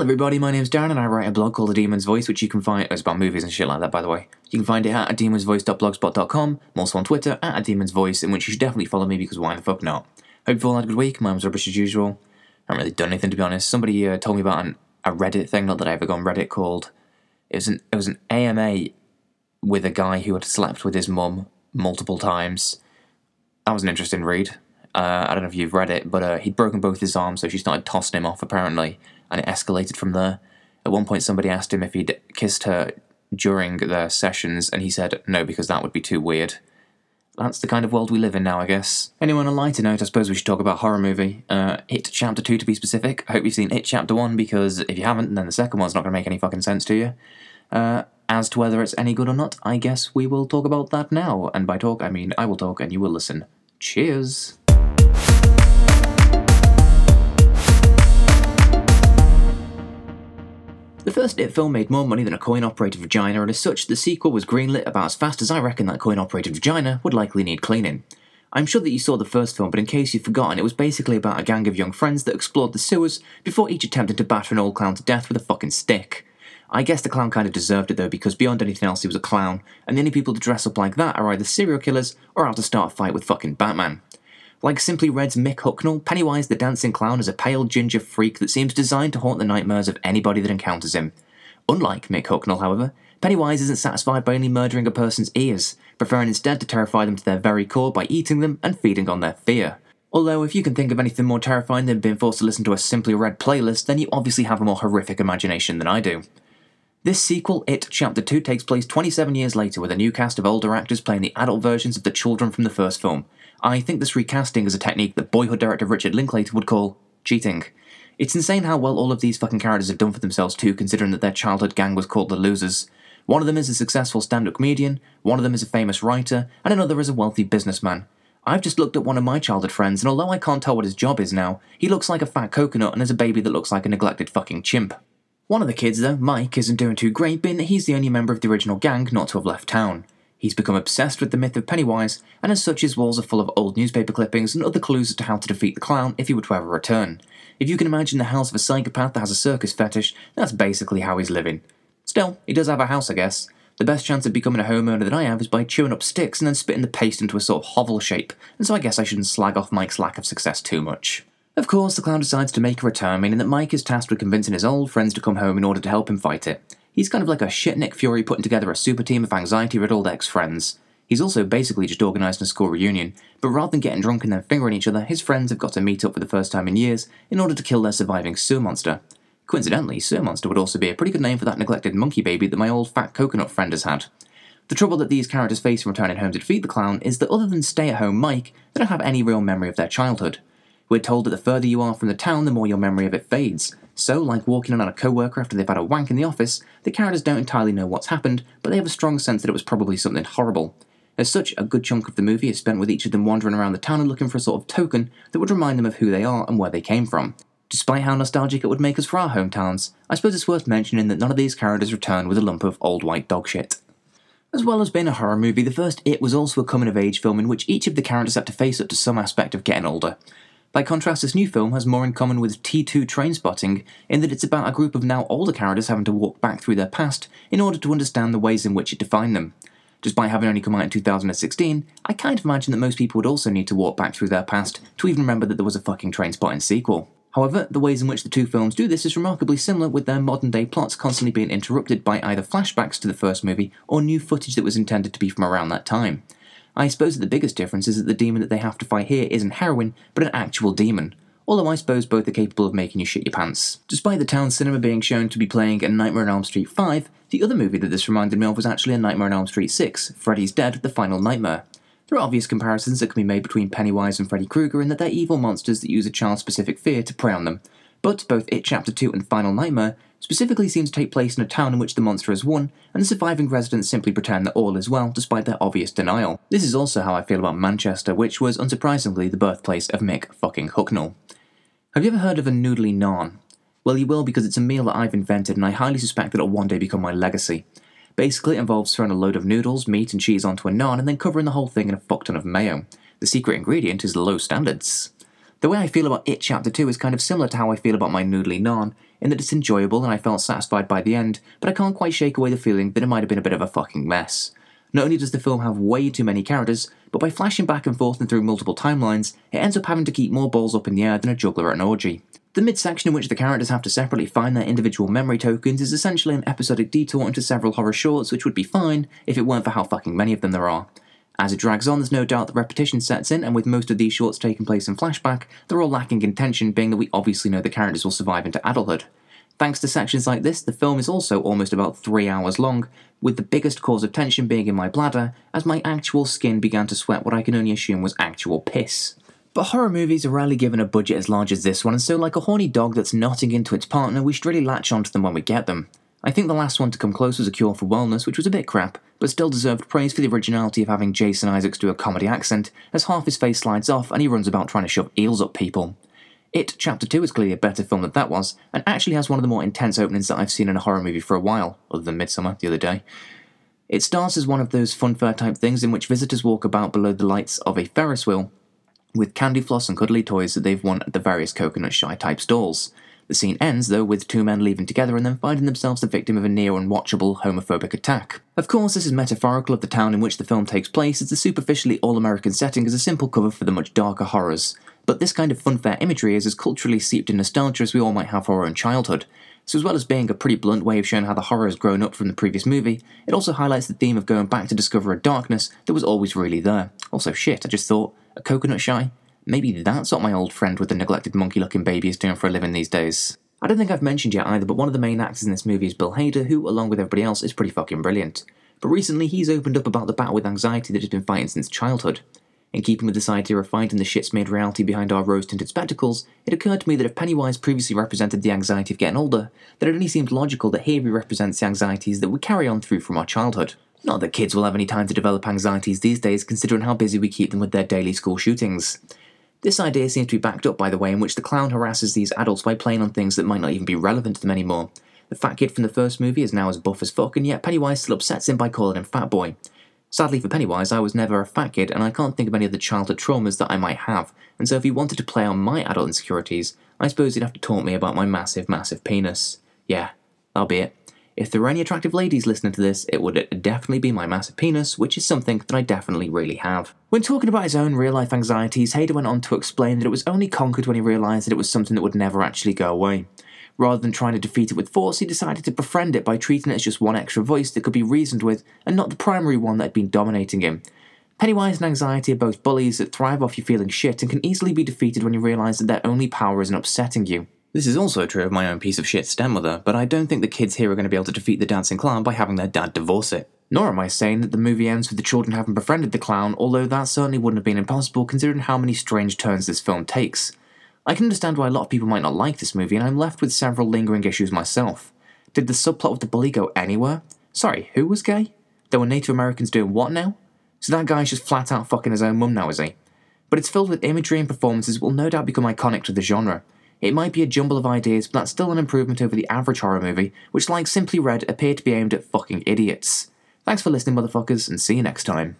Hello, everybody. My name's Darren, and I write a blog called The Demon's Voice, which you can find. It's about movies and shit like that, by the way. You can find it at demonsvoice.blogspot.com. I'm also on Twitter at a Demon's Voice, in which you should definitely follow me because why the fuck not? Hope you've all had a good week. Mine was rubbish as usual. I haven't really done anything to be honest. Somebody uh, told me about an, a Reddit thing, not that I ever go on Reddit, called it was an it was an AMA with a guy who had slept with his mum multiple times. That was an interesting read. Uh, I don't know if you've read it, but uh, he'd broken both his arms, so she started tossing him off apparently, and it escalated from there. At one point, somebody asked him if he'd kissed her during their sessions, and he said no because that would be too weird. That's the kind of world we live in now, I guess. Anyway, on a lighter note, I suppose we should talk about horror movie. Uh, It Chapter 2 to be specific. I hope you've seen It Chapter 1 because if you haven't, then the second one's not going to make any fucking sense to you. Uh, as to whether it's any good or not, I guess we will talk about that now. And by talk, I mean I will talk and you will listen. Cheers! The first It film made more money than a coin operated vagina, and as such, the sequel was greenlit about as fast as I reckon that coin operated vagina would likely need cleaning. I'm sure that you saw the first film, but in case you've forgotten, it was basically about a gang of young friends that explored the sewers before each attempted to batter an old clown to death with a fucking stick. I guess the clown kind of deserved it though, because beyond anything else, he was a clown, and the only people to dress up like that are either serial killers or out to start a fight with fucking Batman. Like Simply Red's Mick Hucknall, Pennywise the Dancing Clown is a pale ginger freak that seems designed to haunt the nightmares of anybody that encounters him. Unlike Mick Hucknall, however, Pennywise isn't satisfied by only murdering a person's ears, preferring instead to terrify them to their very core by eating them and feeding on their fear. Although, if you can think of anything more terrifying than being forced to listen to a Simply Red playlist, then you obviously have a more horrific imagination than I do. This sequel, It Chapter 2, takes place 27 years later with a new cast of older actors playing the adult versions of the children from the first film. I think this recasting is a technique that boyhood director Richard Linklater would call cheating. It's insane how well all of these fucking characters have done for themselves too, considering that their childhood gang was called the Losers. One of them is a successful stand up comedian, one of them is a famous writer, and another is a wealthy businessman. I've just looked at one of my childhood friends, and although I can't tell what his job is now, he looks like a fat coconut and has a baby that looks like a neglected fucking chimp. One of the kids, though, Mike, isn't doing too great, being that he's the only member of the original gang not to have left town. He's become obsessed with the myth of Pennywise, and as such, his walls are full of old newspaper clippings and other clues as to how to defeat the clown if he were to ever return. If you can imagine the house of a psychopath that has a circus fetish, that's basically how he's living. Still, he does have a house, I guess. The best chance of becoming a homeowner that I have is by chewing up sticks and then spitting the paste into a sort of hovel shape, and so I guess I shouldn't slag off Mike's lack of success too much. Of course, the clown decides to make a return, meaning that Mike is tasked with convincing his old friends to come home in order to help him fight it. He's kind of like a shit Nick Fury putting together a super team of anxiety riddled ex friends. He's also basically just organised a school reunion, but rather than getting drunk and then fingering each other, his friends have got to meet up for the first time in years in order to kill their surviving sewer monster. Coincidentally, sewer monster would also be a pretty good name for that neglected monkey baby that my old fat coconut friend has had. The trouble that these characters face in returning home to defeat the clown is that other than stay at home Mike, they don't have any real memory of their childhood. We're told that the further you are from the town, the more your memory of it fades. So, like walking in on a co worker after they've had a wank in the office, the characters don't entirely know what's happened, but they have a strong sense that it was probably something horrible. As such, a good chunk of the movie is spent with each of them wandering around the town and looking for a sort of token that would remind them of who they are and where they came from. Despite how nostalgic it would make us for our hometowns, I suppose it's worth mentioning that none of these characters return with a lump of old white dog shit. As well as being a horror movie, the first It was also a coming of age film in which each of the characters had to face up to some aspect of getting older. By contrast, this new film has more in common with T2 Trainspotting in that it's about a group of now older characters having to walk back through their past in order to understand the ways in which it defined them. Despite having only come out in 2016, I kind of imagine that most people would also need to walk back through their past to even remember that there was a fucking Trainspotting sequel. However, the ways in which the two films do this is remarkably similar, with their modern day plots constantly being interrupted by either flashbacks to the first movie or new footage that was intended to be from around that time. I suppose that the biggest difference is that the demon that they have to fight here isn't heroin, but an actual demon. Although I suppose both are capable of making you shit your pants. Despite the town cinema being shown to be playing a Nightmare on Elm Street 5, the other movie that this reminded me of was actually a Nightmare on Elm Street 6, Freddy's Dead, The Final Nightmare. There are obvious comparisons that can be made between Pennywise and Freddy Krueger in that they're evil monsters that use a child specific fear to prey on them, but both It Chapter 2 and Final Nightmare specifically seem to take place in a town in which the monster has won, and the surviving residents simply pretend that all is well despite their obvious denial. This is also how I feel about Manchester, which was unsurprisingly the birthplace of Mick fucking Hucknall. Have you ever heard of a noodly naan? Well, you will because it's a meal that I've invented and I highly suspect that it'll one day become my legacy. Basically, it involves throwing a load of noodles, meat, and cheese onto a naan and then covering the whole thing in a fuck ton of mayo. The secret ingredient is low standards. The way I feel about It Chapter 2 is kind of similar to how I feel about my Noodly Naan, in that it's enjoyable and I felt satisfied by the end, but I can't quite shake away the feeling that it might have been a bit of a fucking mess. Not only does the film have way too many characters, but by flashing back and forth and through multiple timelines, it ends up having to keep more balls up in the air than a juggler at an orgy. The midsection in which the characters have to separately find their individual memory tokens is essentially an episodic detour into several horror shorts, which would be fine if it weren't for how fucking many of them there are. As it drags on, there's no doubt that repetition sets in, and with most of these shorts taking place in flashback, they're all lacking in tension, being that we obviously know the characters will survive into adulthood. Thanks to sections like this, the film is also almost about three hours long, with the biggest cause of tension being in my bladder, as my actual skin began to sweat what I can only assume was actual piss. But horror movies are rarely given a budget as large as this one, and so, like a horny dog that's knotting into its partner, we should really latch onto them when we get them. I think the last one to come close was A Cure for Wellness, which was a bit crap, but still deserved praise for the originality of having Jason Isaacs do a comedy accent, as half his face slides off and he runs about trying to shove eels up people. It Chapter 2 is clearly a better film than that was, and actually has one of the more intense openings that I've seen in a horror movie for a while, other than Midsommar the other day. It starts as one of those funfair type things in which visitors walk about below the lights of a Ferris wheel, with candy floss and cuddly toys that they've won at the various coconut shy type stalls. The scene ends, though, with two men leaving together and then finding themselves the victim of a near unwatchable homophobic attack. Of course, this is metaphorical of the town in which the film takes place, as the superficially all American setting is a simple cover for the much darker horrors. But this kind of funfair imagery is as culturally steeped in nostalgia as we all might have for our own childhood. So, as well as being a pretty blunt way of showing how the horror has grown up from the previous movie, it also highlights the theme of going back to discover a darkness that was always really there. Also, shit, I just thought, a coconut shy? Maybe that's what my old friend with the neglected monkey looking baby is doing for a living these days. I don't think I've mentioned yet either, but one of the main actors in this movie is Bill Hader, who, along with everybody else, is pretty fucking brilliant. But recently, he's opened up about the battle with anxiety that he's been fighting since childhood. In keeping with this idea of finding the shits made reality behind our rose tinted spectacles, it occurred to me that if Pennywise previously represented the anxiety of getting older, then it only seemed logical that here he represents the anxieties that we carry on through from our childhood. Not that kids will have any time to develop anxieties these days, considering how busy we keep them with their daily school shootings. This idea seems to be backed up by the way in which the clown harasses these adults by playing on things that might not even be relevant to them anymore. The fat kid from the first movie is now as buff as fuck, and yet Pennywise still upsets him by calling him Fat Boy. Sadly for Pennywise, I was never a fat kid, and I can't think of any of the childhood traumas that I might have, and so if he wanted to play on my adult insecurities, I suppose he'd have to taunt me about my massive, massive penis. Yeah, that'll be it. If there were any attractive ladies listening to this, it would definitely be my massive penis, which is something that I definitely really have. When talking about his own real life anxieties, Hader went on to explain that it was only conquered when he realised that it was something that would never actually go away. Rather than trying to defeat it with force, he decided to befriend it by treating it as just one extra voice that could be reasoned with, and not the primary one that had been dominating him. Pennywise and anxiety are both bullies that thrive off you feeling shit and can easily be defeated when you realise that their only power is in upsetting you. This is also true of my own piece of shit stepmother, but I don't think the kids here are going to be able to defeat the dancing clown by having their dad divorce it. Nor am I saying that the movie ends with the children having befriended the clown, although that certainly wouldn't have been impossible considering how many strange turns this film takes. I can understand why a lot of people might not like this movie, and I'm left with several lingering issues myself. Did the subplot with the bully go anywhere? Sorry, who was gay? There were Native Americans doing what now? So that guy's just flat out fucking his own mum now, is he? But it's filled with imagery and performances that will no doubt become iconic to the genre. It might be a jumble of ideas, but that's still an improvement over the average horror movie, which, like Simply Red, appear to be aimed at fucking idiots. Thanks for listening, motherfuckers, and see you next time.